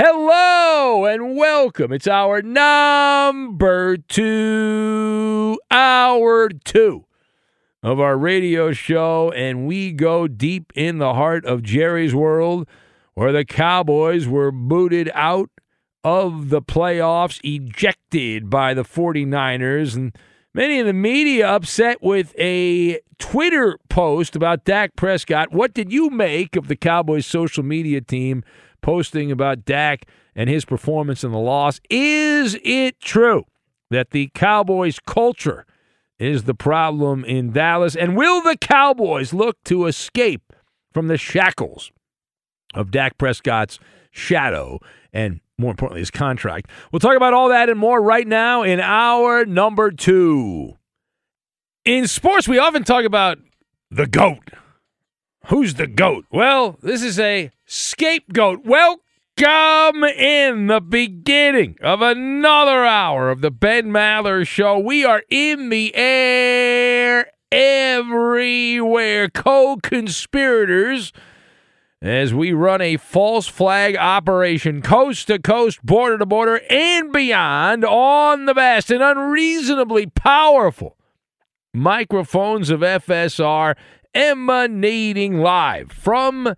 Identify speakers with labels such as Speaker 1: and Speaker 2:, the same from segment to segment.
Speaker 1: Hello and welcome. It's hour number two, hour two of our radio show, and we go deep in the heart of Jerry's world where the Cowboys were booted out of the playoffs, ejected by the 49ers, and many in the media upset with a Twitter post about Dak Prescott. What did you make of the Cowboys social media team? Posting about Dak and his performance in the loss. Is it true that the Cowboys culture is the problem in Dallas? And will the Cowboys look to escape from the shackles of Dak Prescott's shadow and more importantly his contract? We'll talk about all that and more right now in hour number 2. In sports, we often talk about the GOAT. Who's the GOAT? Well, this is a scapegoat. Welcome in the beginning of another hour of the Ben Maller Show. We are in the air everywhere, co conspirators, as we run a false flag operation coast to coast, border to border, and beyond on the vast and unreasonably powerful microphones of FSR emanating live from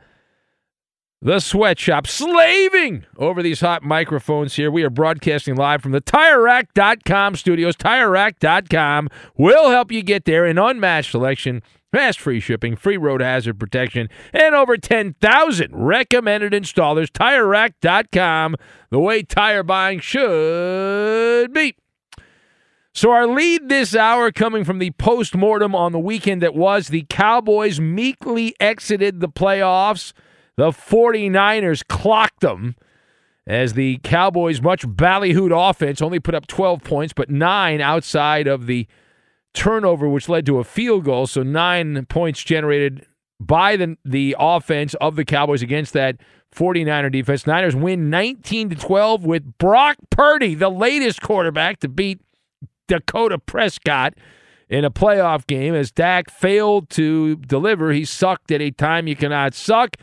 Speaker 1: the sweatshop, slaving over these hot microphones here. We are broadcasting live from the TireRack.com studios. TireRack.com will help you get there. in unmatched selection, fast free shipping, free road hazard protection, and over 10,000 recommended installers. TireRack.com, the way tire buying should be. So, our lead this hour coming from the post mortem on the weekend that was the Cowboys meekly exited the playoffs. The 49ers clocked them as the Cowboys' much ballyhooed offense only put up 12 points, but nine outside of the turnover, which led to a field goal. So, nine points generated by the, the offense of the Cowboys against that 49er defense. Niners win 19 to 12 with Brock Purdy, the latest quarterback to beat Dakota Prescott in a playoff game as Dak failed to deliver. He sucked at a time you cannot suck.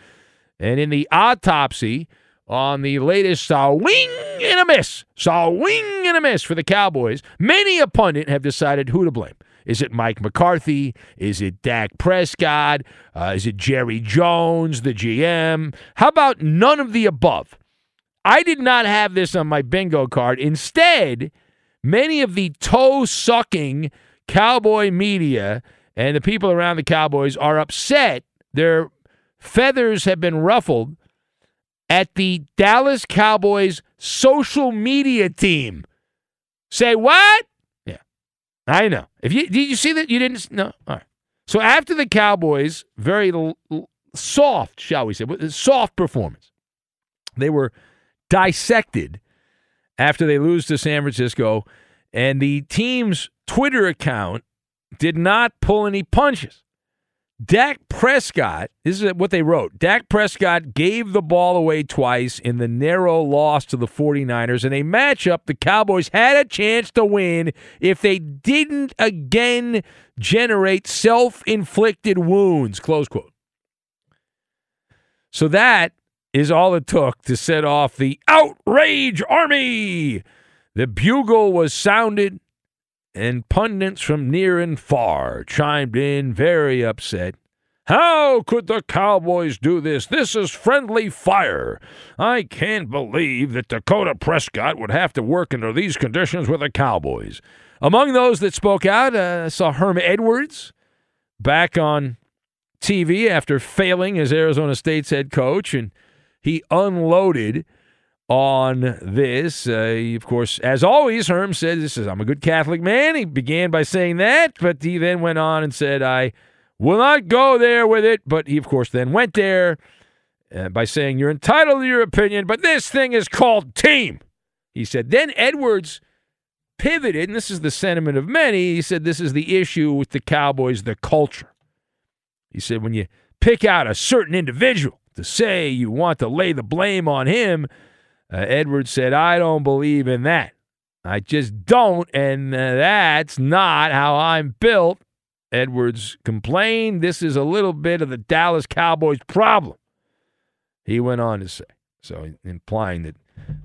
Speaker 1: And in the autopsy on the latest saw wing and a miss, saw wing and a miss for the Cowboys, many a pundit have decided who to blame. Is it Mike McCarthy? Is it Dak Prescott? Uh, is it Jerry Jones, the GM? How about none of the above? I did not have this on my bingo card. Instead, many of the toe sucking cowboy media and the people around the Cowboys are upset. Their feathers have been ruffled at the Dallas Cowboys social media team. Say what? Yeah, I know. If you did you see that? You didn't. No. All right. So after the Cowboys, very l- l- soft, shall we say, soft performance They were dissected after they lose to San Francisco, and the team's Twitter account did not pull any punches. Dak Prescott, this is what they wrote. Dak Prescott gave the ball away twice in the narrow loss to the 49ers in a matchup the Cowboys had a chance to win if they didn't again generate self inflicted wounds. Close quote. So that is all it took to set off the outrage army. The bugle was sounded, and pundits from near and far chimed in very upset. How could the Cowboys do this? This is friendly fire. I can't believe that Dakota Prescott would have to work under these conditions with the Cowboys. Among those that spoke out, uh, I saw Herm Edwards back on TV after failing as Arizona State's head coach, and he unloaded on this. Uh, of course, as always, Herm said, "This is I'm a good Catholic man." He began by saying that, but he then went on and said, "I will not go there with it." But he, of course, then went there uh, by saying, "You're entitled to your opinion, but this thing is called team." He said. Then Edwards pivoted, and this is the sentiment of many. He said, "This is the issue with the Cowboys, the culture." He said, "When you pick out a certain individual." To say you want to lay the blame on him, uh, Edwards said, I don't believe in that. I just don't, and uh, that's not how I'm built. Edwards complained, This is a little bit of the Dallas Cowboys problem. He went on to say, so implying that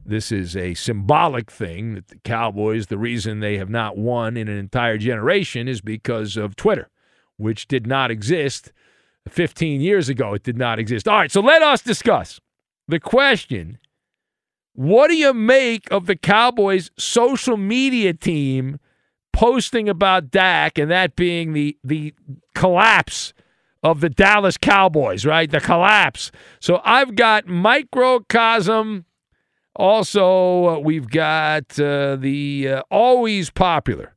Speaker 1: this is a symbolic thing, that the Cowboys, the reason they have not won in an entire generation is because of Twitter, which did not exist 15 years ago. It did not exist. All right, so let us discuss the question what do you make of the Cowboys' social media team posting about Dak and that being the the collapse of the Dallas Cowboys, right? The collapse. So I've got microcosm. Also, uh, we've got uh, the uh, always popular,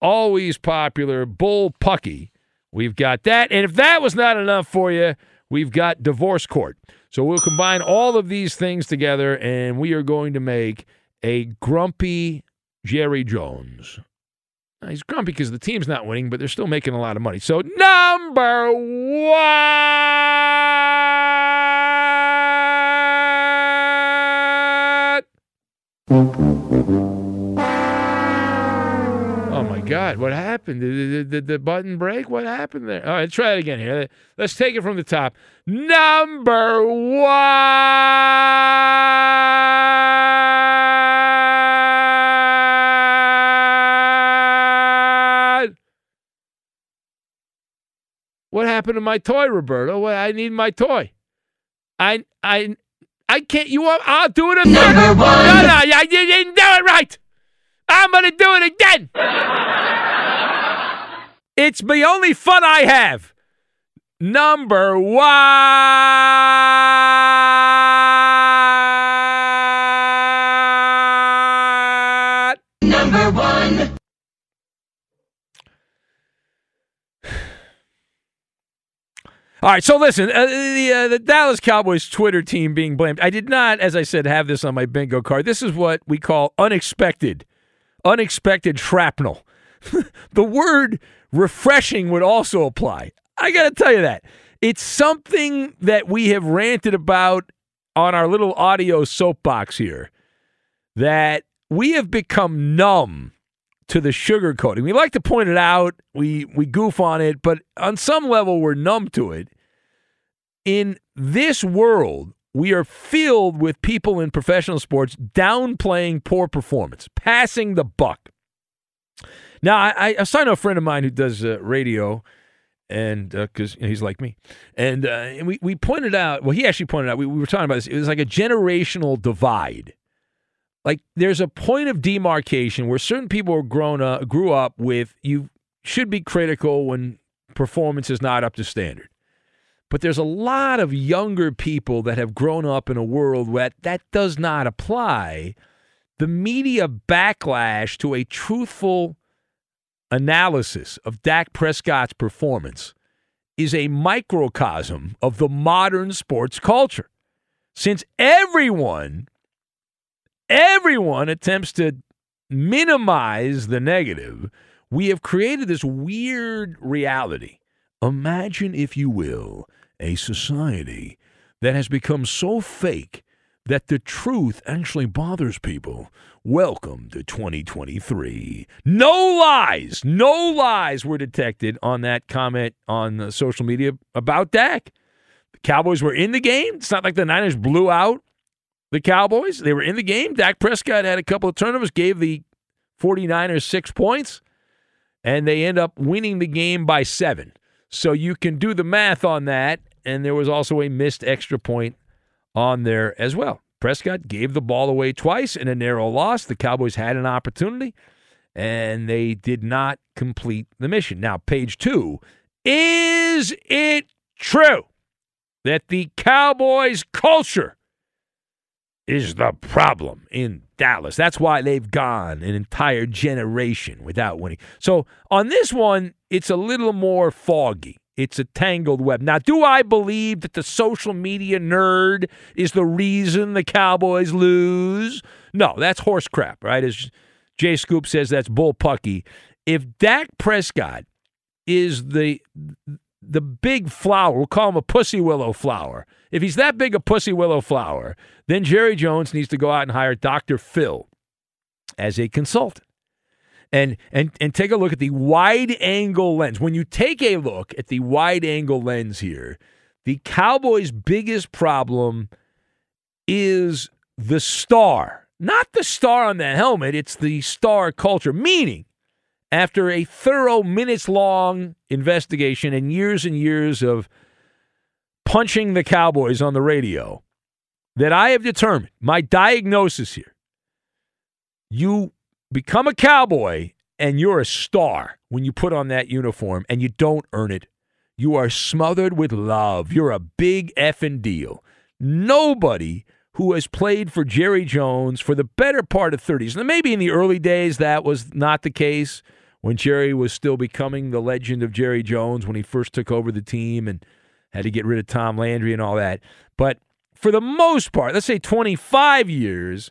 Speaker 1: always popular Bull Pucky. We've got that. And if that was not enough for you, we've got divorce court. So we'll combine all of these things together and we are going to make a grumpy Jerry Jones. Now, he's grumpy because the team's not winning, but they're still making a lot of money. So, number one. Happened? Did, did, the button break? What happened there? All right, try it again here. Let's take it from the top. Number one. What happened to my toy, Roberto? I need my toy. I I I can't. You want? I'll do it again. Number one. No, no, you didn't do it right. I'm going to do it again. It's the only fun I have. Number one. Number one. All right, so listen, uh, the uh, the Dallas Cowboys Twitter team being blamed. I did not, as I said, have this on my bingo card. This is what we call unexpected unexpected shrapnel. the word refreshing would also apply. I got to tell you that. It's something that we have ranted about on our little audio soapbox here that we have become numb to the sugarcoating. We like to point it out, we we goof on it, but on some level we're numb to it. In this world, we are filled with people in professional sports downplaying poor performance, passing the buck. Now, I, I signed a friend of mine who does uh, radio, and because uh, he's like me, and, uh, and we we pointed out. Well, he actually pointed out. We, we were talking about this. It was like a generational divide. Like there's a point of demarcation where certain people are grown up, grew up with you should be critical when performance is not up to standard. But there's a lot of younger people that have grown up in a world where that does not apply. The media backlash to a truthful analysis of Dak Prescott's performance is a microcosm of the modern sports culture. since everyone, everyone attempts to minimize the negative, we have created this weird reality. Imagine, if you will, a society that has become so fake that the truth actually bothers people. Welcome to 2023. No lies, no lies were detected on that comment on social media about Dak. The Cowboys were in the game. It's not like the Niners blew out the Cowboys. They were in the game. Dak Prescott had a couple of turnovers, gave the 49ers six points, and they end up winning the game by seven. So you can do the math on that. And there was also a missed extra point on there as well. Prescott gave the ball away twice in a narrow loss. The Cowboys had an opportunity, and they did not complete the mission. Now, page two is it true that the Cowboys culture is the problem in Dallas? That's why they've gone an entire generation without winning. So, on this one, it's a little more foggy. It's a tangled web. Now, do I believe that the social media nerd is the reason the Cowboys lose? No, that's horse crap, right? As Jay Scoop says, that's bull pucky. If Dak Prescott is the the big flower, we'll call him a pussy willow flower. If he's that big a pussy willow flower, then Jerry Jones needs to go out and hire Dr. Phil as a consultant and and and take a look at the wide angle lens. When you take a look at the wide angle lens here, the Cowboys' biggest problem is the star. Not the star on the helmet, it's the star culture. Meaning, after a thorough minutes long investigation and years and years of punching the Cowboys on the radio, that I have determined my diagnosis here. You become a cowboy and you're a star when you put on that uniform and you don't earn it. You are smothered with love. You're a big effing deal. Nobody who has played for Jerry Jones for the better part of 30s. Now, maybe in the early days that was not the case when Jerry was still becoming the legend of Jerry Jones when he first took over the team and had to get rid of Tom Landry and all that. But for the most part, let's say 25 years,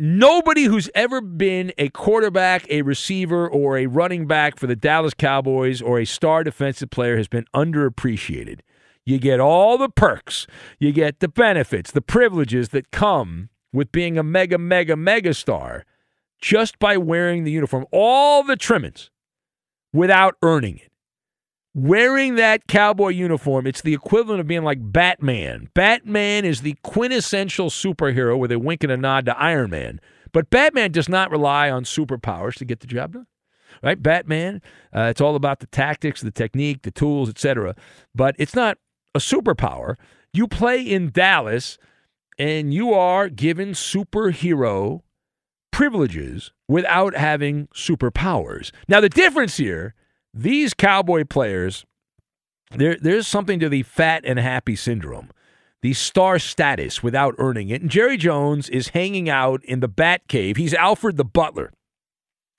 Speaker 1: nobody who's ever been a quarterback, a receiver, or a running back for the Dallas Cowboys or a star defensive player has been underappreciated. You get all the perks, you get the benefits, the privileges that come with being a mega, mega, mega star just by wearing the uniform, all the trimmings without earning it wearing that cowboy uniform, it's the equivalent of being like Batman. Batman is the quintessential superhero with a wink and a nod to Iron Man. But Batman does not rely on superpowers to get the job done. Right? Batman, uh, it's all about the tactics, the technique, the tools, etc. But it's not a superpower. You play in Dallas and you are given superhero privileges without having superpowers. Now, the difference here these Cowboy players, there, there's something to the fat and happy syndrome, the star status without earning it. And Jerry Jones is hanging out in the Bat Cave. He's Alfred the Butler,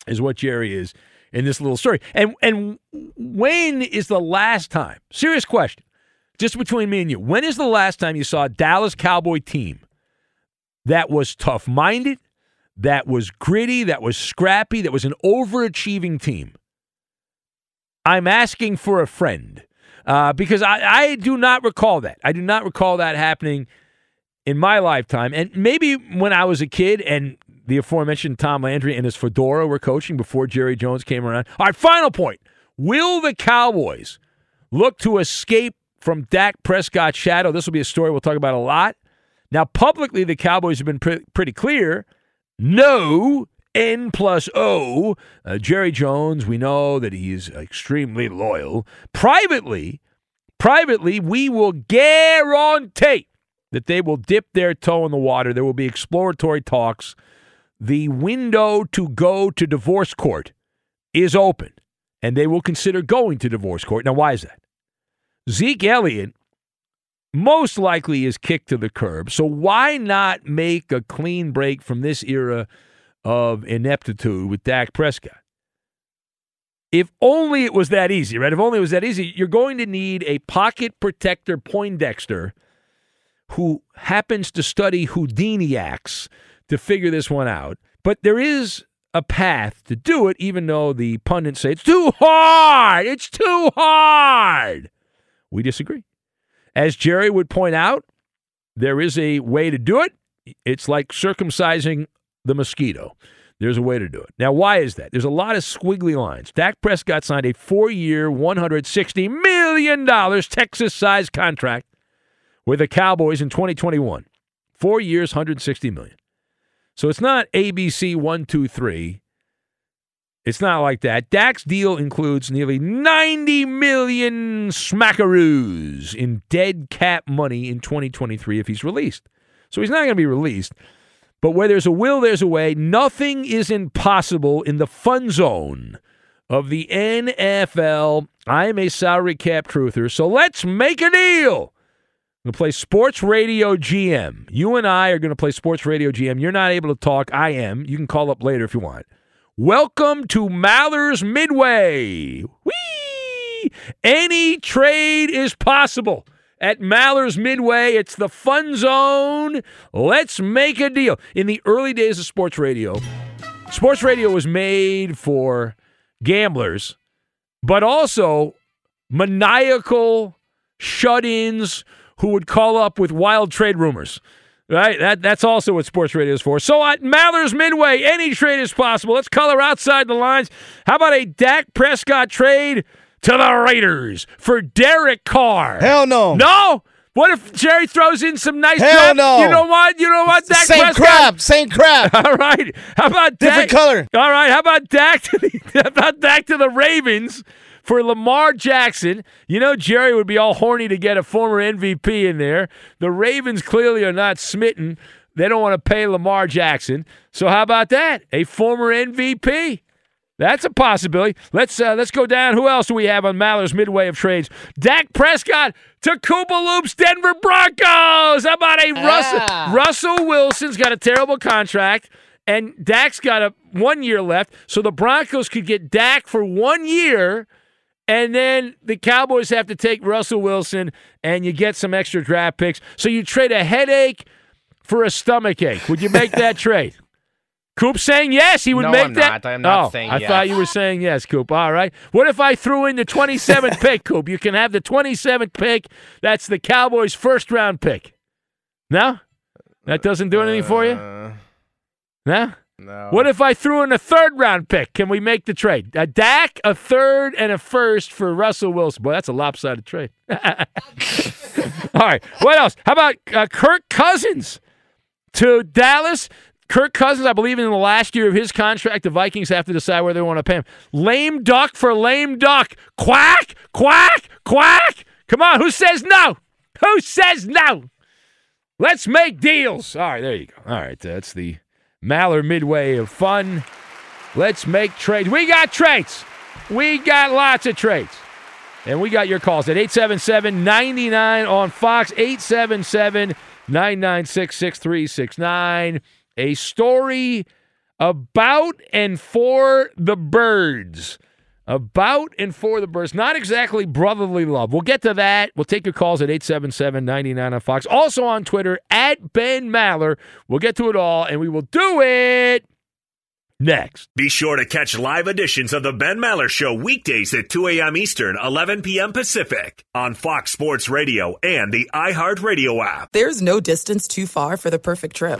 Speaker 1: is what Jerry is in this little story. And and when is the last time? Serious question, just between me and you. When is the last time you saw a Dallas Cowboy team that was tough minded, that was gritty, that was scrappy, that was an overachieving team? I'm asking for a friend uh, because I, I do not recall that. I do not recall that happening in my lifetime. And maybe when I was a kid and the aforementioned Tom Landry and his fedora were coaching before Jerry Jones came around. All right, final point. Will the Cowboys look to escape from Dak Prescott's shadow? This will be a story we'll talk about a lot. Now, publicly, the Cowboys have been pre- pretty clear. No, N plus O. Uh, Jerry Jones, we know that he's extremely loyal. Privately, privately, we will guarantee that they will dip their toe in the water. There will be exploratory talks. The window to go to divorce court is open, and they will consider going to divorce court. Now, why is that? Zeke Elliott most likely is kicked to the curb. So why not make a clean break from this era of ineptitude with Dak Prescott. If only it was that easy, right? If only it was that easy, you're going to need a pocket protector Poindexter who happens to study Houdiniacs to figure this one out. But there is a path to do it, even though the pundits say it's too hard. It's too hard. We disagree. As Jerry would point out, there is a way to do it. It's like circumcising the mosquito. There's a way to do it. Now, why is that? There's a lot of squiggly lines. Dak Prescott signed a four year, $160 million Texas sized contract with the Cowboys in 2021. Four years, 160 million. So it's not ABC 123. It's not like that. Dak's deal includes nearly 90 million smackaroos in dead cap money in 2023 if he's released. So he's not going to be released. But where there's a will, there's a way. Nothing is impossible in the fun zone of the NFL. I am a salary cap truther, so let's make a deal. I'm going to play Sports Radio GM. You and I are going to play Sports Radio GM. You're not able to talk. I am. You can call up later if you want. Welcome to Maller's Midway. Whee! Any trade is possible at Maller's Midway. It's the fun zone. Let's make a deal. In the early days of sports radio, sports radio was made for gamblers, but also maniacal shut ins who would call up with wild trade rumors. Right? That, that's also what sports radio is for. So at Maller's Midway, any trade is possible. Let's color outside the lines. How about a Dak Prescott trade? To the Raiders for Derek Carr.
Speaker 2: Hell no.
Speaker 1: No? What if Jerry throws in some nice
Speaker 2: Hell
Speaker 1: crap?
Speaker 2: no.
Speaker 1: You know what? You know what? Dak
Speaker 2: same
Speaker 1: Prescott?
Speaker 2: crap. Same crap.
Speaker 1: All right. How about
Speaker 2: Different
Speaker 1: Dak?
Speaker 2: color.
Speaker 1: All right. How about Dak to the, how about Dak to the Ravens for Lamar Jackson? You know Jerry would be all horny to get a former MVP in there. The Ravens clearly are not smitten. They don't want to pay Lamar Jackson. So how about that? A former MVP. That's a possibility. Let's uh, let's go down. Who else do we have on Maller's midway of trades? Dak Prescott to Koopa Loops, Denver Broncos. How about a Russell Russell Wilson's got a terrible contract, and Dak's got a one year left. So the Broncos could get Dak for one year, and then the Cowboys have to take Russell Wilson, and you get some extra draft picks. So you trade a headache for a stomach ache. Would you make that trade? Coop saying yes, he would
Speaker 3: No,
Speaker 1: make
Speaker 3: I'm
Speaker 1: that.
Speaker 3: not. I'm not
Speaker 1: oh,
Speaker 3: saying
Speaker 1: I
Speaker 3: yes.
Speaker 1: thought you were saying yes, Coop. All right. What if I threw in the 27th pick, Coop? You can have the 27th pick. That's the Cowboys' first round pick. No, that doesn't do anything for you.
Speaker 3: Uh,
Speaker 1: No.
Speaker 3: no.
Speaker 1: What if I threw in a third round pick? Can we make the trade? A Dak, a third, and a first for Russell Wilson. Boy, that's a lopsided trade. All right. What else? How about uh, Kirk Cousins to Dallas? Kirk Cousins, I believe in the last year of his contract, the Vikings have to decide where they want to pay him. Lame duck for lame duck. Quack, quack, quack. Come on, who says no? Who says no? Let's make deals. All right, there you go. All right, that's the Maller Midway of fun. Let's make trades. We got trades. We got lots of trades. And we got your calls at 877 99 on Fox, 877 996 6369. A story about and for the birds. About and for the birds. Not exactly brotherly love. We'll get to that. We'll take your calls at 877 99 on Fox. Also on Twitter at Ben Maller. We'll get to it all, and we will do it next.
Speaker 4: Be sure to catch live editions of the Ben Maller Show weekdays at 2 a.m. Eastern, 11 p.m. Pacific on Fox Sports Radio and the iHeartRadio app.
Speaker 5: There's no distance too far for the perfect trip.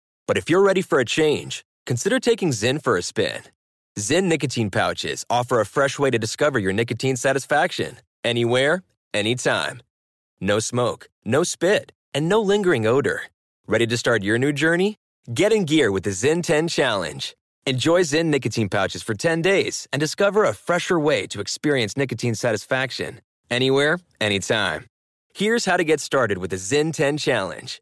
Speaker 6: But if you're ready for a change, consider taking Zyn for a spin. Zyn nicotine pouches offer a fresh way to discover your nicotine satisfaction anywhere, anytime. No smoke, no spit, and no lingering odor. Ready to start your new journey? Get in gear with the Zyn 10 Challenge. Enjoy Zyn nicotine pouches for 10 days and discover a fresher way to experience nicotine satisfaction anywhere, anytime. Here's how to get started with the Zyn 10 Challenge.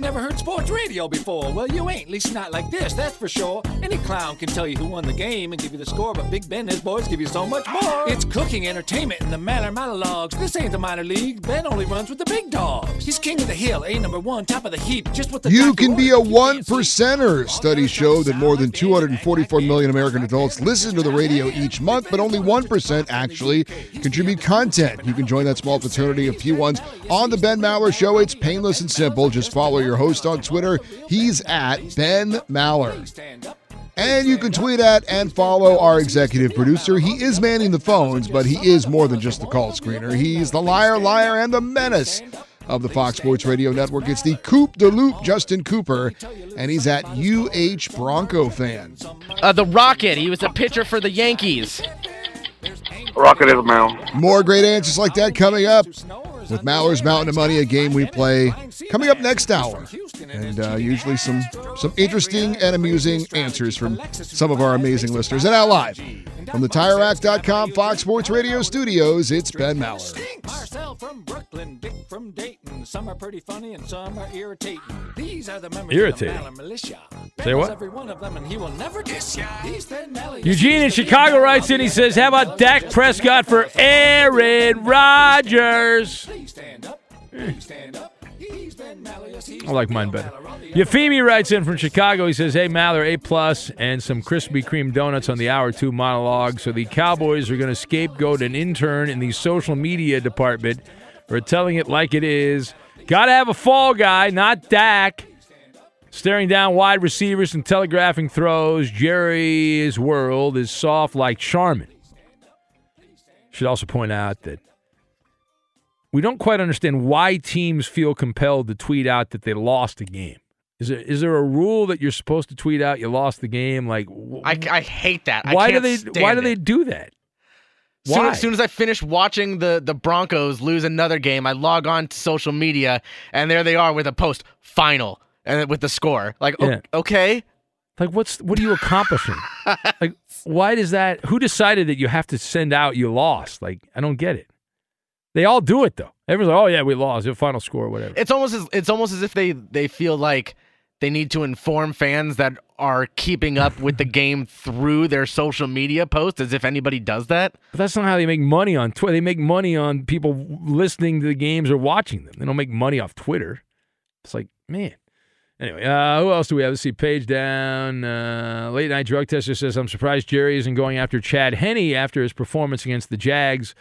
Speaker 7: Never heard sports radio before. Well, you ain't, at least not like this, that's for sure. Any clown can tell you who won the game and give you the score, but Big Ben and his boys give you so much more. It's cooking entertainment in the Maller monologues. This ain't the minor league. Ben only runs with the big dogs. He's king of the hill, A number one, top of the heap, just what the
Speaker 8: You can be a one percenter. Studies show that more than 244 million American adults listen to the radio each month, but only 1% actually contribute content. You can join that small fraternity of few ones on the Ben Maller Show. It's painless and simple. Just follow your host on Twitter. He's at Ben Maller. And you can tweet at and follow our executive producer. He is manning the phones, but he is more than just the call screener. He's the liar, liar, and the menace of the Fox Sports Radio Network. It's the Coop de Loop, Justin Cooper, and he's at UH Bronco fan.
Speaker 9: Uh, the Rocket. He was a pitcher for the Yankees.
Speaker 8: Rocket is Mal. More great answers like that coming up with Maller's Mountain of Money, a game we play coming up next hour, and uh, usually some some interesting and amusing answers from some of our amazing listeners. And now live from the TireRack.com Fox Sports Radio studios, it's Ben Maller.
Speaker 7: Marcel from Brooklyn, Dick from Dayton. Some are pretty funny and some are irritating. These are the members
Speaker 1: Irritating?
Speaker 7: of the Maller Militia. Ben
Speaker 1: Say what?
Speaker 7: Every one of them, and he will never diss ya. He's
Speaker 1: Eugene in Chicago writes in. He says, "How about Dak Prescott for Aaron Rodgers?" I like mine better. Yafimi writes in from Chicago. He says, "Hey Maller, A plus and some Krispy Kreme donuts on the hour two monologue. So the Cowboys are going to scapegoat an intern in the social media department for telling it like it is. Got to have a fall guy, not Dak." Staring down wide receivers and telegraphing throws, Jerry's world is soft like Charmin. Should also point out that we don't quite understand why teams feel compelled to tweet out that they lost a game. Is there is there a rule that you're supposed to tweet out you lost the game? Like,
Speaker 9: I, I hate that.
Speaker 1: why do they why do
Speaker 9: it.
Speaker 1: they do that?
Speaker 9: Soon, as soon as I finish watching the the Broncos lose another game, I log on to social media and there they are with a post final and with the score. Like, o-
Speaker 1: Yeah.
Speaker 9: okay,
Speaker 1: Like, what's what are you accomplishing? like, why does that? Who decided that you have to send out you lost? Like, I don't get it. They all do it though. Everyone's like, oh yeah, we lost. The final score, whatever.
Speaker 9: it's almost as it's almost as if they they feel like they need to inform fans that are keeping up with the game through their social media posts as if anybody does that.
Speaker 1: But that's not how they make money on Twitter. They make money on people listening to the games or watching them. They don't make money off Twitter. It's like, man. Anyway, uh, who else do we have? Let's see. Page down. Uh, late night drug tester says, I'm surprised Jerry isn't going after Chad Henne after his performance against the Jags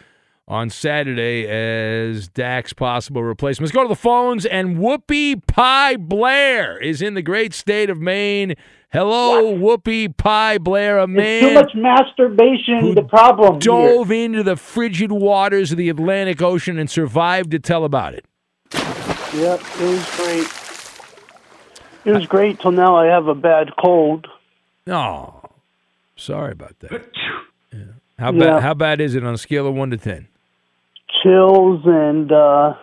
Speaker 1: on Saturday as Dak's possible replacement. Let's go to the phones. And Whoopi Pie Blair is in the great state of Maine. Hello, Whoopi Pie Blair, a man
Speaker 10: too much masturbation. The problem here.
Speaker 1: dove into the frigid waters of the Atlantic Ocean and survived to tell about it.
Speaker 10: Yep, it was great. It was great till now. I have a bad cold.
Speaker 1: Oh, sorry about that. Yeah. How
Speaker 10: Yeah.
Speaker 1: bad? How bad is it on a scale of one to ten?
Speaker 10: Chills and uh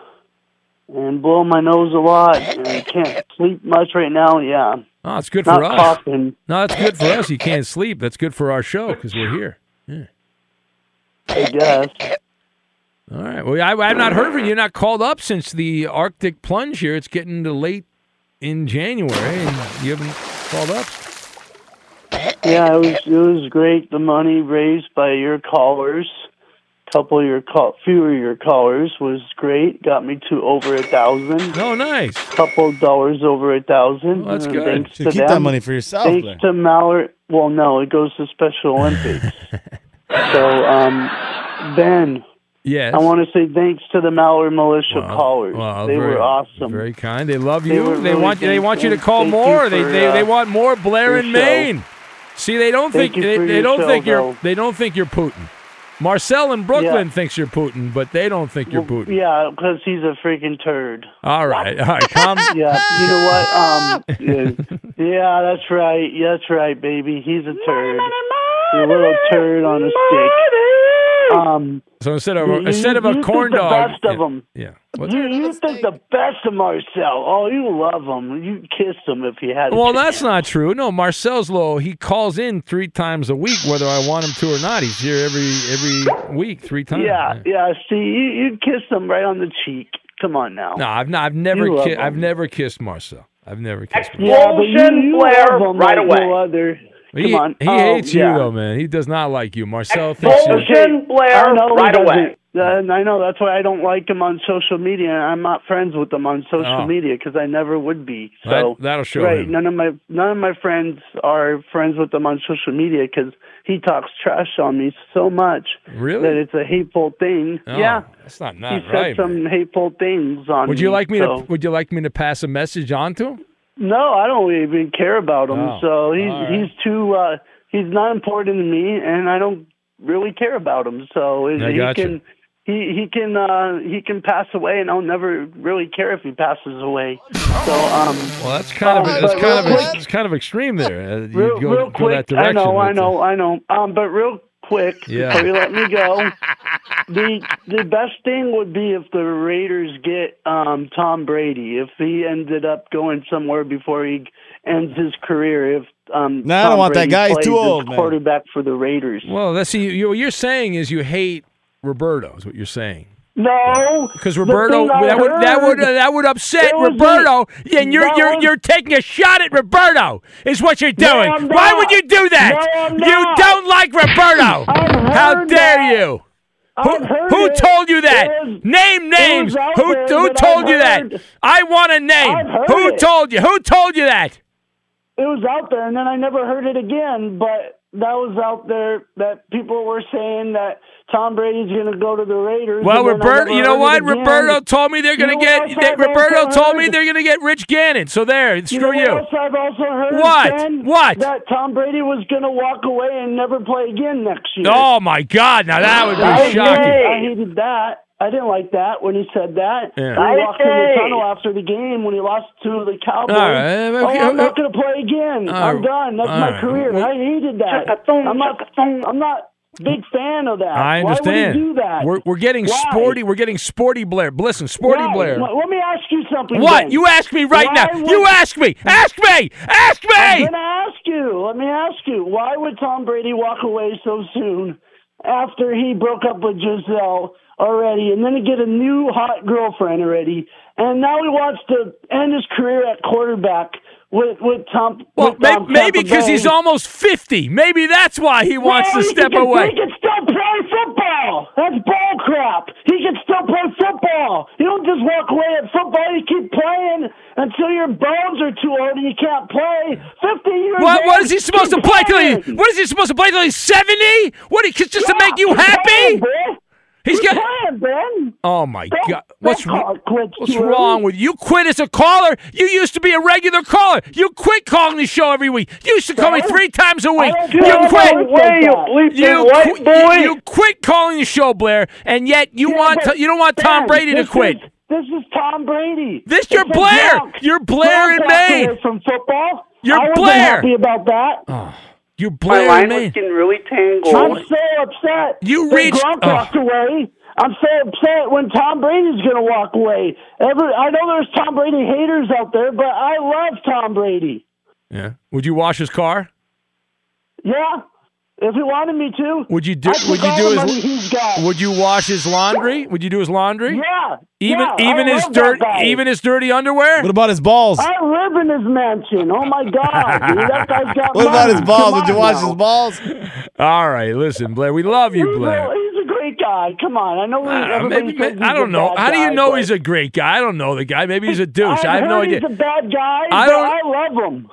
Speaker 10: and blow my nose a lot and I can't sleep much right now. Yeah.
Speaker 1: Oh, it's good
Speaker 10: Not
Speaker 1: for us.
Speaker 10: coughing.
Speaker 1: No, that's good for us. You can't sleep. That's good for our show because we're here. Yeah.
Speaker 10: I guess.
Speaker 1: All right. Well, I, I've not heard from you. You're not called up since the Arctic plunge here. It's getting to late in January, and you haven't called up.
Speaker 10: Yeah, it was it was great. The money raised by your callers, couple of your call, few of your callers was great. Got me to over a thousand.
Speaker 1: Oh, nice.
Speaker 10: Couple of dollars over a thousand.
Speaker 11: Well, that's good.
Speaker 10: Thanks
Speaker 11: So
Speaker 10: to
Speaker 11: keep that money for yourself,
Speaker 10: Thanks
Speaker 11: Blair.
Speaker 10: to Mallard. Well, no, it goes to Special Olympics. so, um, Ben.
Speaker 1: Yes.
Speaker 10: I want to say thanks to the Mallard Militia callers.
Speaker 1: Well,
Speaker 10: they
Speaker 1: very-
Speaker 10: were awesome.
Speaker 1: Very kind. They love you.
Speaker 10: were
Speaker 1: They,
Speaker 10: really
Speaker 1: want they want you to call more. they
Speaker 10: for,
Speaker 1: they,
Speaker 10: uh,
Speaker 1: they want more Blair
Speaker 10: your
Speaker 1: in. Maine. See, they don't
Speaker 10: Thank
Speaker 1: think they, they don't
Speaker 10: show,
Speaker 1: think you're
Speaker 10: though.
Speaker 1: they don't think you're Putin. Marcel in Brooklyn
Speaker 10: Yeah.
Speaker 1: thinks you're Putin, but they don't think you're Putin.
Speaker 10: Yeah, because he's a freaking turd.
Speaker 1: All right, all right, calm.
Speaker 10: Yeah, you know what? Um, yeah, yeah, that's right. Yeah, that's right, baby. He's a turd. He's a little turd on a stick. Um,
Speaker 1: So instead of
Speaker 10: you-
Speaker 1: a, instead of
Speaker 10: you
Speaker 1: a
Speaker 10: think
Speaker 1: corn
Speaker 10: the
Speaker 1: dog,
Speaker 10: best of
Speaker 1: yeah,
Speaker 10: 'em.
Speaker 1: yeah. What?
Speaker 10: you, you think the best of Marcel. Oh, you love him. You kiss him if you had. a
Speaker 1: Well,
Speaker 10: chance.
Speaker 1: that's not true. No, Marcel's low. He calls in three times a week, whether I want him to or not. He's here every every week, three times.
Speaker 10: Yeah, yeah. See, you, you kiss him right on the cheek. Come on now.
Speaker 1: No, I've not. I've never. Ki- I've never kissed Marcel. I've never kissed. Marcel.
Speaker 10: Yeah, but you, you love him
Speaker 12: right
Speaker 10: like
Speaker 12: away.
Speaker 10: no other.
Speaker 1: He,
Speaker 10: on.
Speaker 1: he
Speaker 10: Oh,
Speaker 1: hates
Speaker 10: yeah.
Speaker 1: you though, man. He does not like you. Marcel thinks you.
Speaker 12: Expulsion, Blair,
Speaker 10: I know
Speaker 12: right away.
Speaker 10: Uh, I know that's why I don't like him on social media. I'm not friends with him on social
Speaker 1: Oh.
Speaker 10: media because I never would be. So
Speaker 1: That- that'll show
Speaker 10: right.
Speaker 1: him.
Speaker 10: None of my none of my friends are friends with him on social media because he talks trash on me so much
Speaker 1: Really?
Speaker 10: that it's a hateful thing.
Speaker 1: Oh,
Speaker 10: yeah,
Speaker 1: that's not nice.
Speaker 10: he
Speaker 1: not
Speaker 10: said
Speaker 1: right.
Speaker 10: some hateful things on.
Speaker 1: Would you like me
Speaker 10: so.
Speaker 1: to? Would you like me to pass a message on to him?
Speaker 10: No, I don't even care about him.
Speaker 1: Oh,
Speaker 10: so he's
Speaker 1: right.
Speaker 10: he's too uh he's not important to me and I don't really care about him. So
Speaker 1: I
Speaker 10: he
Speaker 1: gotcha.
Speaker 10: can he he can uh he can pass away and I'll never really care if he passes away. So um
Speaker 1: Well, that's kind of
Speaker 10: Uh,
Speaker 1: that's kind of it's kind of extreme there. Uh,
Speaker 10: real,
Speaker 1: go,
Speaker 10: real quick
Speaker 1: that direction.
Speaker 10: I know, I know, I know. Um but real quick
Speaker 1: Yeah.
Speaker 10: before you let me go. the the best thing would be if the Raiders get um Tom Brady if he ended up going somewhere before he ends his career if um
Speaker 11: No, I don't
Speaker 10: Tom
Speaker 11: want that guy. He's too
Speaker 10: as
Speaker 11: old, man.
Speaker 10: quarterback for the Raiders.
Speaker 1: Well, let's see. You, what you're saying is you hate Roberto. Is what you're saying.
Speaker 10: No,
Speaker 1: Because Roberto, that would that would
Speaker 10: heard-
Speaker 1: that would upset Roberto, and you're you're
Speaker 10: was-
Speaker 1: you're taking a shot at Roberto. Is what you're doing.
Speaker 10: I'm
Speaker 1: Why would you do that?
Speaker 10: No,
Speaker 1: you don't like Roberto. How dare
Speaker 10: that.
Speaker 1: you? Who, who told you that?
Speaker 10: Was-
Speaker 1: name names. Who
Speaker 10: there
Speaker 1: who told you that? I want a name.
Speaker 10: Heard
Speaker 1: Who
Speaker 10: it.
Speaker 1: told you? Who told you that?
Speaker 10: it was out there, and then I never heard it again. But that was out there that people were saying that Tom Brady's going to go to the Raiders.
Speaker 1: Well,
Speaker 10: and then I
Speaker 1: Roberto, you know what?
Speaker 10: again.
Speaker 1: Roberto told me they're going to get. They, Roberto
Speaker 10: also
Speaker 1: told me they're going to get Rich Gannon. So there,
Speaker 10: You
Speaker 1: screw
Speaker 10: know
Speaker 1: you.
Speaker 10: what else I've also heard?
Speaker 1: What?
Speaker 10: Ben?
Speaker 1: What?
Speaker 10: That Tom Brady was going to walk away and never play again next year.
Speaker 1: Oh my God! Now that would
Speaker 10: I
Speaker 1: be
Speaker 10: hated-
Speaker 1: shocking.
Speaker 10: I hated that. I didn't like that when he said that.
Speaker 1: Yeah.
Speaker 10: When he walked in the tunnel after the game when he lost to the Cowboys.
Speaker 1: All right,
Speaker 10: Oh, I'm not
Speaker 1: uh,
Speaker 10: going to play again.
Speaker 1: All
Speaker 10: I'm uh, done. That's my
Speaker 1: right.
Speaker 10: career. I hated that. I'm not. I'm not big fan of that.
Speaker 1: I understand.
Speaker 10: Why would he do that?
Speaker 1: We're we're getting
Speaker 10: Why?
Speaker 1: sporty. We're getting sporty Blair. Listen, sporty
Speaker 10: Why?
Speaker 1: Blair.
Speaker 10: Let me ask you something.
Speaker 1: What?
Speaker 10: then.
Speaker 1: You ask me right
Speaker 10: Why
Speaker 1: now.
Speaker 10: would-
Speaker 1: You ask me. Ask me. Ask me.
Speaker 10: I'm going to ask you. Let me ask you. Why would Tom Brady walk away so soon after he broke up with Gisele already and then to get a new hot girlfriend already? And now he wants to end his career at quarterback with, with Tom.
Speaker 1: Well,
Speaker 10: with
Speaker 1: maybe because he's almost fifty. Maybe that's why he wants
Speaker 10: Well,
Speaker 1: to step
Speaker 10: can,
Speaker 1: away.
Speaker 10: He can still play football. That's bull crap. He can still play football. You don't just walk away at football. You keep playing until your bones are too old and you can't play. Fifty years.
Speaker 1: What, what is he supposed to play till he? What is he supposed to play till he's seventy? What? He, just to make you happy?
Speaker 10: playing.
Speaker 1: He's got.
Speaker 10: playing, Ben.
Speaker 1: Oh my
Speaker 10: Don't-
Speaker 1: God! What's wrong? What's wrong with you? Quit as a caller. You used to be a regular caller. You quit calling the show every week. You used to call me three times a week. You quit.
Speaker 10: way, you bleeping
Speaker 1: You,
Speaker 10: white boy.
Speaker 1: you, you quit calling the show, Blair, and yet you
Speaker 10: Yeah,
Speaker 1: want to, you don't want Tom Brady to quit.
Speaker 10: is- This is Tom Brady.
Speaker 1: This you're Blair. You're Blair
Speaker 10: Gronk
Speaker 1: in
Speaker 10: walked
Speaker 1: Maine.
Speaker 10: away from football.
Speaker 1: You're
Speaker 10: I
Speaker 1: Blair.
Speaker 10: happy about that.
Speaker 1: Oh, you're
Speaker 10: My
Speaker 1: Blair
Speaker 10: line
Speaker 1: in
Speaker 10: was getting really tangled. I'm so upset.
Speaker 1: You
Speaker 10: that
Speaker 1: reached-
Speaker 10: Gronk
Speaker 1: oh.
Speaker 10: walked away. I'm so upset when Tom Brady's going to walk away. Every I know there's Tom Brady haters out there, but I love Tom Brady.
Speaker 1: Yeah. Would you wash his car?
Speaker 10: Yeah, if he wanted me to.
Speaker 1: Would you do?
Speaker 10: I
Speaker 1: Would you do
Speaker 10: the
Speaker 1: his?
Speaker 10: money he's got.
Speaker 1: Would you wash his laundry? Would you do his laundry?
Speaker 10: Yeah.
Speaker 1: Even
Speaker 10: yeah,
Speaker 1: even
Speaker 10: I
Speaker 1: his
Speaker 10: love
Speaker 1: dirt even his dirty underwear.
Speaker 11: What about his balls?
Speaker 10: I live in his mansion. Oh my god, dude, that guy's got
Speaker 11: What about his balls?
Speaker 10: Come
Speaker 11: Would you wash
Speaker 10: now.
Speaker 11: his balls?
Speaker 1: All right, listen, Blair. We love you,
Speaker 10: He's
Speaker 1: Blair.
Speaker 10: a, he's a great guy. Come on, I know we,
Speaker 1: Uh,
Speaker 10: everybody
Speaker 1: maybe,
Speaker 10: says he's
Speaker 1: I don't
Speaker 10: a
Speaker 1: know.
Speaker 10: bad
Speaker 1: How do you know
Speaker 10: but
Speaker 1: he's a great guy? I don't know the guy. Maybe he's a douche.
Speaker 10: I
Speaker 1: I have no idea.
Speaker 10: He's a bad guy,
Speaker 1: I don't-
Speaker 10: I love him.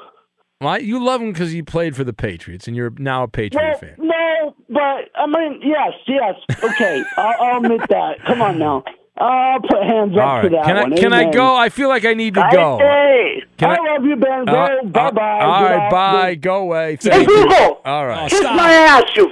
Speaker 1: Why you love him because he played for the Patriots and you're now a Patriot
Speaker 10: Well,
Speaker 1: fan.
Speaker 10: no, but I mean, yes, yes. Okay, I'll, I'll admit that. Come on now. I'll put hands up
Speaker 1: All
Speaker 10: to that
Speaker 1: can I
Speaker 10: one.
Speaker 1: can I go? I feel like I need to go.
Speaker 10: Hey,
Speaker 1: Can
Speaker 10: I,
Speaker 1: I-
Speaker 10: love you, Ben.
Speaker 1: Uh,
Speaker 10: bye bye.
Speaker 1: uh, all right, bye. Go away.
Speaker 10: Hey,
Speaker 1: Thank you.
Speaker 10: Google.
Speaker 1: All right.
Speaker 10: Kiss my ass, you.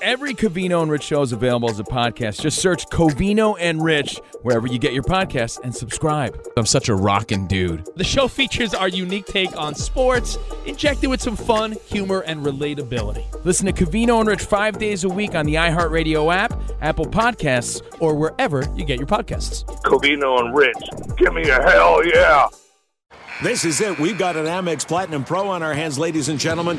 Speaker 12: Every Covino and Rich show is available as a podcast. Just search Covino and Rich wherever you get your podcasts and subscribe. I'm such a rockin' dude. The show features our unique take on sports, injected with some fun, humor, and relatability. Listen to Covino and Rich five days a week on the iHeartRadio app, Apple Podcasts, or wherever you get your podcasts.
Speaker 13: Covino and Rich. Give me a hell yeah.
Speaker 14: This is it. We've got an Amex Platinum Pro on our hands, ladies and gentlemen.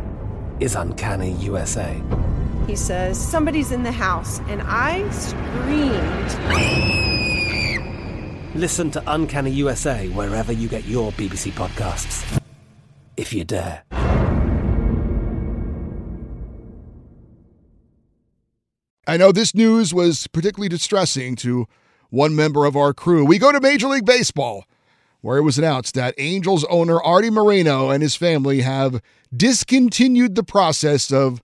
Speaker 2: is Uncanny USA.
Speaker 15: He says, Somebody's in the house, and I screamed.
Speaker 2: Listen to Uncanny USA wherever you get your BBC podcasts, if you dare.
Speaker 8: I know this news was particularly distressing to one member of our crew. We go to Major League Baseball, where it was announced that Angels owner Artie Moreno and his family have discontinued the process of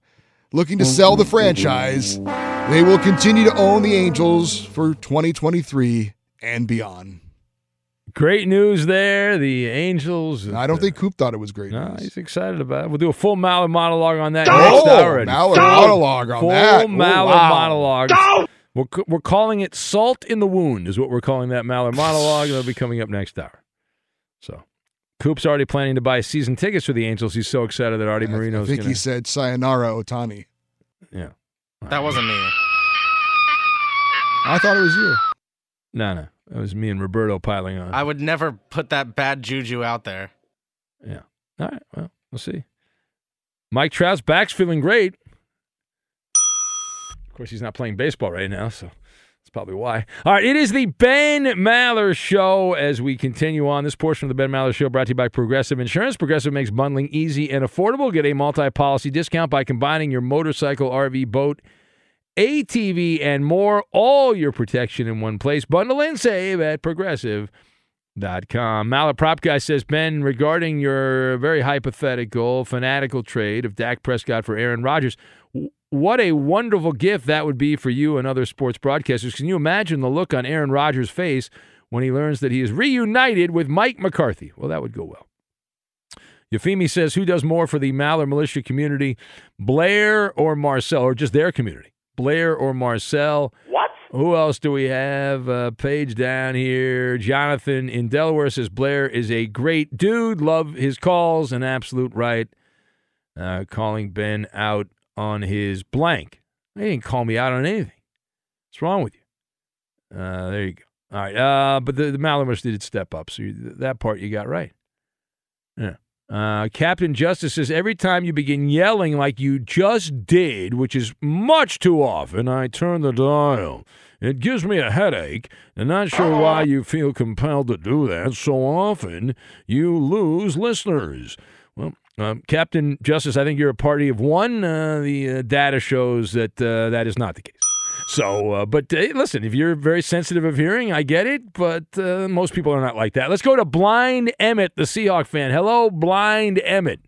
Speaker 8: looking to sell the franchise. They will continue to own the Angels for 2023 and beyond.
Speaker 1: great news there. The Angels.
Speaker 8: I don't think Coop thought it was great.
Speaker 1: No,
Speaker 8: news.
Speaker 1: he's excited about it. We'll do a full Mallard monologue on that
Speaker 8: Go!
Speaker 1: next hour.
Speaker 8: Mallard
Speaker 1: Full-
Speaker 8: monologue on
Speaker 1: full
Speaker 8: that. Oh,
Speaker 1: Mallard
Speaker 8: wow.
Speaker 1: monologue. We're, we're calling it "Salt in the Wound" is what we're calling that Mallard monologue. That'll be coming up next hour. So, Coop's already planning to buy season tickets for the Angels. He's so excited that Artie
Speaker 8: I
Speaker 1: Moreno's
Speaker 8: think
Speaker 1: going
Speaker 8: he said Sayonara Ohtani.
Speaker 1: Yeah.
Speaker 9: That wasn't me.
Speaker 8: I thought it was you.
Speaker 1: No, no, that was me and Roberto piling on.
Speaker 9: I would never put that bad juju out there.
Speaker 1: Yeah. All right. Well, we'll see. Mike Trout's back's feeling great. Of course, he's not playing baseball right now, so that's probably why. All right. It is the Ben Maller Show as we continue on. This portion of the Ben Maller Show brought to you by Progressive Insurance. Progressive makes bundling easy and affordable. Get a multi policy discount by combining your motorcycle, RV, boat, ATV, and more. All your protection in one place. Bundle and save at Progressive. Dot com. Mallet Prop Guy says, Ben, regarding your very hypothetical, fanatical trade of Dak Prescott for Aaron Rodgers, what a wonderful gift that would be for you and other sports broadcasters. Can you imagine the look on Aaron Rodgers' face when he learns that he is reunited with Mike McCarthy? Well, that would go well. Yafimi says, who does more for the Maller militia community, Blair or Marcel, or just their community? Blair or Marcel?
Speaker 11: What?
Speaker 1: Who else do we have? Uh, page down here. Jonathan in Delaware says Blair is a great dude. Love his calls. An absolute right. Uh, calling Ben out on his blank. He didn't call me out on anything. What's wrong with you? Uh, there you go. All right. Uh, but the, the Malamers did step up. So you, that part you got right. Yeah. Uh, Captain Justice says every time you begin yelling like you just did, which is much too often, I turn the dial. It gives me a headache, and not sure why you feel compelled to do that so often. You lose listeners. Um, Captain Justice, I think you're a party of one. Uh, the uh, data shows that uh, that is not the case. So, uh, but uh, listen, if you're very sensitive of hearing, I get it, but most people are not like that. Let's go to Blind Emmett, the Seahawk fan. Hello, Blind Emmett.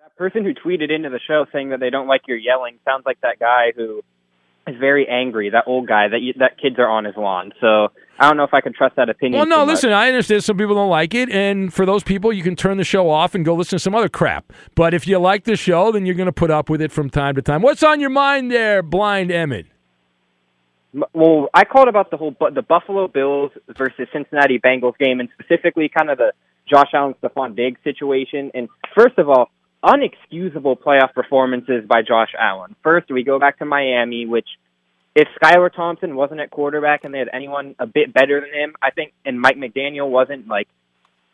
Speaker 16: That person who tweeted into the show saying that they don't like your yelling sounds like that guy who is very angry. That old guy that you, that kids are on his lawn. So I don't know if I can trust that opinion.
Speaker 1: Well, no, listen, I understand some people don't like it, and for those people, you can turn the show off and go listen to some other crap. But if you like the show, then you're going to put up with it from time to time. What's on your mind there, Blind Emmett?
Speaker 16: Well, I called about the whole the Buffalo Bills versus Cincinnati Bengals game, and specifically kind of the Josh Allen Stefon Diggs situation. And first of all, unexcusable playoff performances by Josh Allen. First, we go back to Miami, which if Skylar Thompson wasn't at quarterback and they had anyone a bit better than him, I think, and Mike McDaniel wasn't like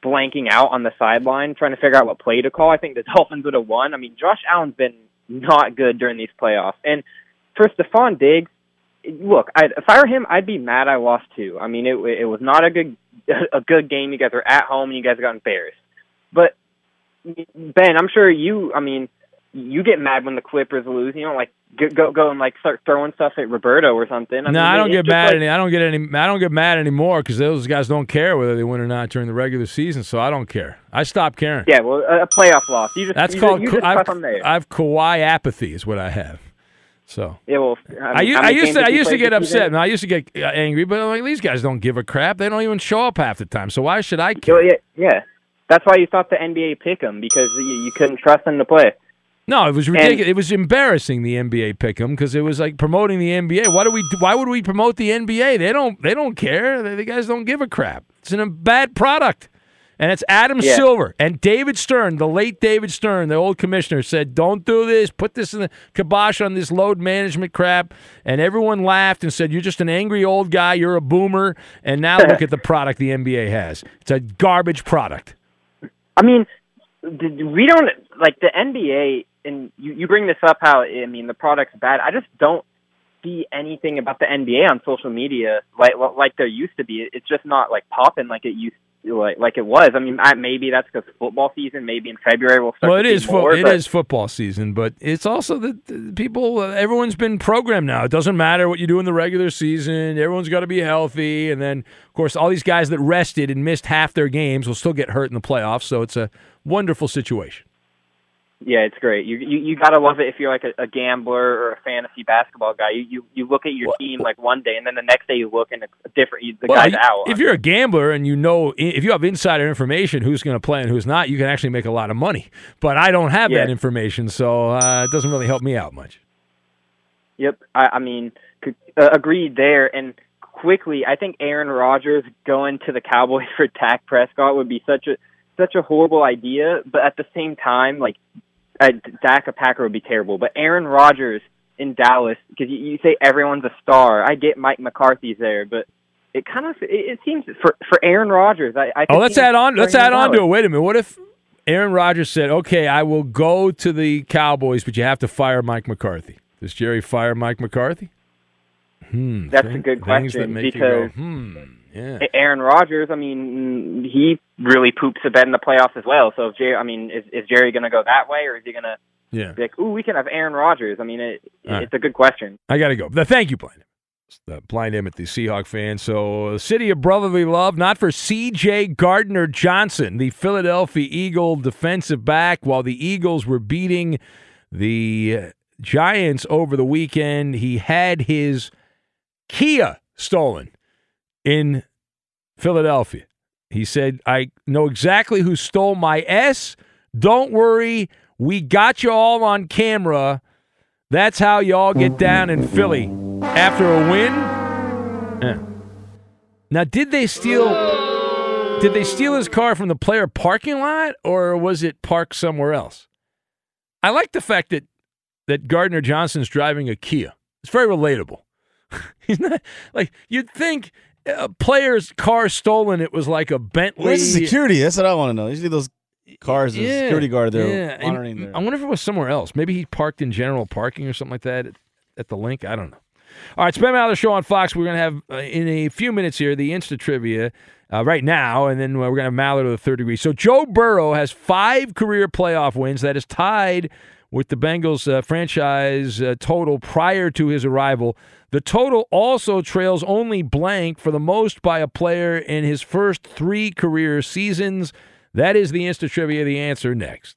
Speaker 16: blanking out on the sideline trying to figure out what play to call, I think the Dolphins would have won. I mean, Josh Allen's been not good during these playoffs. And for Stefon Diggs, look, I'd, if I were him, I'd be mad I lost too. I mean, it it was not a good a good game. You guys are at home and you guys got embarrassed. But Ben, I'm sure you. I mean, you get mad when the Clippers lose. You don't like go go, go and like start throwing stuff at Roberto or something. I
Speaker 1: no,
Speaker 16: mean,
Speaker 1: I don't get mad.
Speaker 16: like-
Speaker 1: any, I don't get any. I don't get mad anymore because those guys don't care whether they win or not during the regular season. So I don't care. I stopped caring.
Speaker 16: Yeah, well, a playoff loss. You just
Speaker 1: That's
Speaker 16: you
Speaker 1: called.
Speaker 16: Just, you
Speaker 1: I've. I've Kawhi apathy is what I have. So
Speaker 16: yeah, well,
Speaker 1: I,
Speaker 16: how
Speaker 1: I
Speaker 16: many
Speaker 1: used to. I used to get upset. and I used to get uh, angry. But I'm like, these guys don't give a crap. They don't even show up half the time. So why should I care?
Speaker 16: Yeah, yeah. That's why you thought the NBA pick them because you, you couldn't trust them to play.
Speaker 1: No, it was ridiculous. it was embarrassing the NBA pick 'em because it was like promoting the NBA. Why do we? Why would we promote the NBA? They don't. They don't care. The, the guys don't give a crap. It's in a bad product. And it's Adam
Speaker 16: Yeah.
Speaker 1: Silver and David Stern, the late David Stern, the old commissioner, said, "Don't do this. Put this in the kibosh on this load management crap." And everyone laughed and said, "You're just an angry old guy. You're a boomer." And now look at the product the NBA has. It's a garbage product.
Speaker 16: I mean, we don't like the NBA, and you, you bring this up how I mean the product's bad. I just don't see anything about the NBA on social media like like there used to be. It's just not like popping like it used like like it was. I mean, I, maybe that's because football season. Maybe in February we'll start.
Speaker 1: Well, it
Speaker 16: to
Speaker 1: is fo-
Speaker 16: more,
Speaker 1: it
Speaker 16: but-
Speaker 1: is football season, but it's also that people. Everyone's been programmed now. It doesn't matter what you do in the regular season. Everyone's got to be healthy, and then of course all these guys that rested and missed half their games will still get hurt in the playoffs. So it's a wonderful situation.
Speaker 16: Yeah, it's great. You you, you gotta love it if you're like a, a gambler or a fantasy basketball guy. You you, you look at your team like one day, and then the next day you look and it's different. You, the
Speaker 1: Well,
Speaker 16: guy's
Speaker 1: y-
Speaker 16: out.
Speaker 1: If you're a gambler and you know, if you have insider information who's going to play and who's not, you can actually make a lot of money. But I don't have that information, so uh, it doesn't really help me out much.
Speaker 16: Yep. I, I mean, uh, agreed there. And quickly, I think Aaron Rodgers going to the Cowboys for Dak Prescott would be such a such a horrible idea. But at the same time, like uh, Dak a Packer would be terrible. But Aaron Rodgers in Dallas, because you, you say everyone's a star. I get Mike McCarthy's there, but it kind of it, it seems for for Aaron Rodgers. I, I
Speaker 1: Oh, let's add on. Let's add on to it. Wait a minute. What if Aaron Rodgers said, "Okay, I will go to the Cowboys, but you have to fire Mike McCarthy." Does Jerry fire Mike McCarthy? Hmm.
Speaker 16: That's a good
Speaker 1: that
Speaker 16: question
Speaker 1: make you go,
Speaker 16: because
Speaker 1: hmm. Yeah.
Speaker 16: Aaron Rodgers, I mean, he really poops the bed in the playoffs as well. So if Jerry, I mean, is, is Jerry going to go that way, or is he going to
Speaker 1: Yeah.
Speaker 16: be like, "Ooh, we can have Aaron Rodgers"? I mean, it,
Speaker 1: right.
Speaker 16: it's a good question.
Speaker 1: I got to go. Th- Thank you, Blind Emmett. Uh, Blind the Seahawk fan. So, uh, City of Brotherly Love, not for C.J. Gardner Johnson, the Philadelphia Eagle defensive back, while the Eagles were beating the uh, Giants over the weekend. He had his Kia stolen in Philadelphia. He said, I know exactly who stole my S. Don't worry. We got you all on camera. That's how y'all get down in Philly after a win. Yeah. Now, did they steal? Did they steal his car from the player parking lot, or was it parked somewhere else? I like the fact that that Gardner Johnson's driving a Kia. It's very relatable. He's not like you'd think a player's car stolen. It was like a Bentley.
Speaker 17: Where's the security? That's what I want to know. Usually those cars, a
Speaker 1: Yeah,
Speaker 17: security guard there
Speaker 1: yeah.
Speaker 17: Monitoring there.
Speaker 1: I wonder if it was somewhere else. Maybe he parked in general parking or something like that at, at the Linc. I don't know. All right, spend out the show on Fox. We're going to have uh, in a few minutes here the Insta trivia uh, right now, and then we're going to have Mallard to the third degree. So Joe Burrow has five career playoff wins. That is tied with the Bengals uh, franchise uh, total prior to his arrival. The total also trails only blank for the most by a player in his first three career seasons. That is the Insta trivia. The answer next.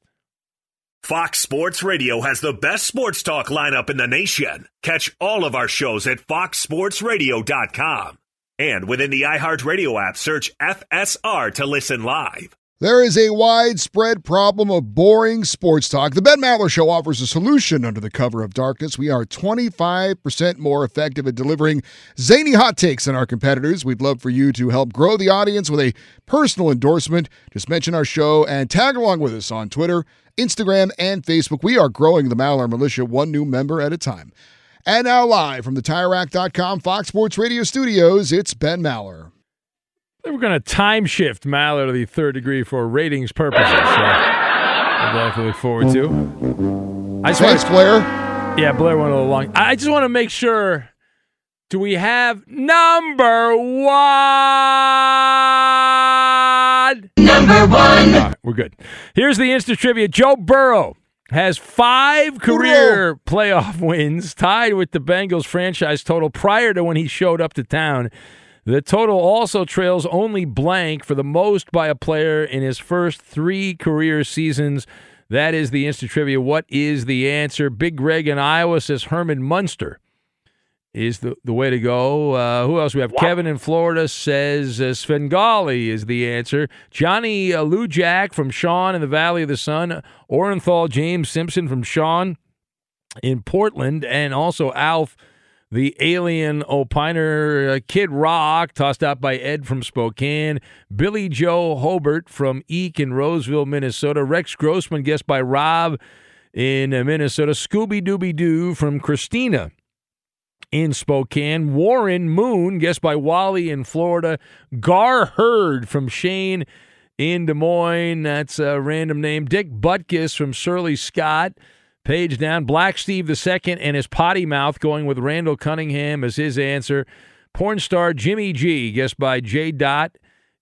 Speaker 4: Fox Sports Radio has the best sports talk lineup in the nation. Catch all of our shows at foxsportsradio.com. And within the iHeartRadio app, search FSR to listen live.
Speaker 8: There is a widespread problem of boring sports talk. The Ben Maller Show offers a solution under the cover of darkness. We are 25% more effective at delivering zany hot takes than our competitors. We'd love for you to help grow the audience with a personal endorsement. Just mention our show and tag along with us on Twitter, Instagram, and Facebook. We are growing the Maller Militia one new member at a time. And now, live from the TireRack.com Fox Sports Radio studios, it's Ben Maller.
Speaker 1: We're going to time shift Mallard to the third degree for ratings purposes. So I definitely look forward to. I just
Speaker 8: Thanks,
Speaker 1: wanna-
Speaker 8: Blair.
Speaker 1: Yeah, Blair went a little long. I just want to make sure. Do we have number one? Number one. we're good. Here's the instant trivia. Joe Burrow has five career playoff wins, tied with the Bengals franchise total prior to when he showed up to town. The total also trails only blank for the most by a player in his first three career seasons. That is the instant trivia. What is the answer? Big Greg in Iowa says Herman Munster is the, the way to go. Uh, who else we have? Kevin in Florida says uh, Svengali is the answer. Johnny uh, Lujack from Sean in the Valley of the Sun. Orenthal James Simpson from Sean in Portland. And also Alf, the alien opiner. Uh, Kid Rock, tossed out by Ed from Spokane. Billy Joe Hobert from Eek in Roseville, Minnesota. Rex Grossman, guessed by Rob in uh, Minnesota. Scooby Dooby Doo from Christina in Spokane. Warren Moon, guessed by Wally in Florida. Gar Hurd from Shane in Des Moines. That's a random name. Dick Butkus from Surly Scott. Page down. Black Steve II and his potty mouth going with Randall Cunningham as his answer. Porn star Jimmy G, guessed by J. Dot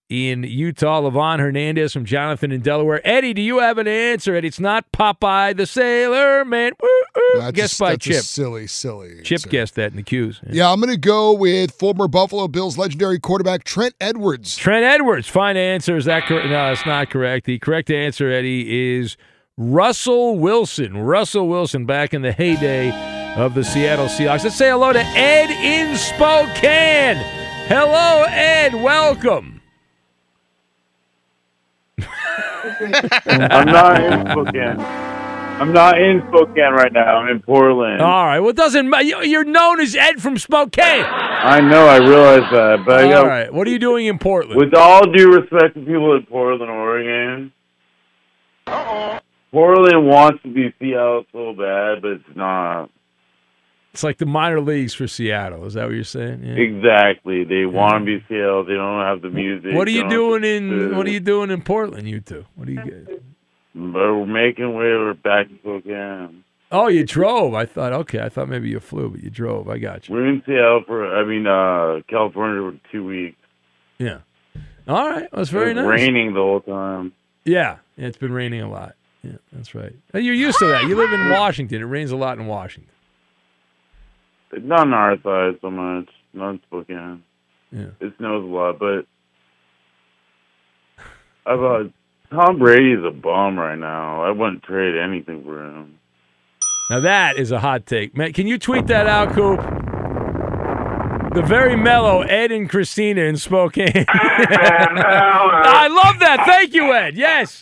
Speaker 1: in Utah. Levon Hernandez from Jonathan in Delaware. Eddie, do you have an answer? Eddie, it's not Popeye the Sailor Man. Woo, guessed by Chip.
Speaker 8: silly, silly.
Speaker 1: Chip
Speaker 8: answer.
Speaker 1: guessed that in the cues.
Speaker 8: Yeah, I'm going to go with former Buffalo Bills legendary quarterback Trent Edwards.
Speaker 1: Trent Edwards. Fine answer. Is that correct? No, it's not correct. The correct answer, Eddie, is Russell Wilson. Russell Wilson back in the heyday of the Seattle Seahawks. Let's say hello to Ed in Spokane. Hello, Ed. Welcome.
Speaker 18: I'm not in Spokane. I'm not in Spokane right now. I'm in Portland.
Speaker 1: All right. Well, it doesn't matter. You're known as Ed from Spokane.
Speaker 18: I know. I realize that, but I
Speaker 1: All
Speaker 18: got,
Speaker 1: right. What are you doing in Portland?
Speaker 18: with all due respect to people in Portland, Oregon. Portland wants to be Seattle so bad, but it's not.
Speaker 1: It's like the minor leagues for Seattle. Is that what you're saying? Yeah.
Speaker 18: Exactly. They want to be Seattle. They don't have the music.
Speaker 1: What are you doing in What are you doing in Portland? You two. What are you? get-
Speaker 18: But we're making way. We're back in Spokane.
Speaker 1: Oh, you drove. I thought. Okay, I thought maybe you flew, but you drove. I got you.
Speaker 18: We're in Seattle for. I mean, uh California for two weeks.
Speaker 1: Yeah. All right. That's very
Speaker 18: it was
Speaker 1: nice.
Speaker 18: Raining the whole time.
Speaker 1: Yeah. yeah, it's been raining a lot. Yeah, that's right. You're used to that. You live in Washington. It rains a lot in Washington.
Speaker 18: It's not on our side so much. Not in Spokane.
Speaker 1: Yeah.
Speaker 18: It snows a lot, but I've uh, Tom Brady's a bum right now. I wouldn't trade anything for him.
Speaker 1: Now that is a hot take. Man, can you tweet that out, Coop? The very mellow Ed and Christina in Spokane. I love that. Thank you, Ed. Yes.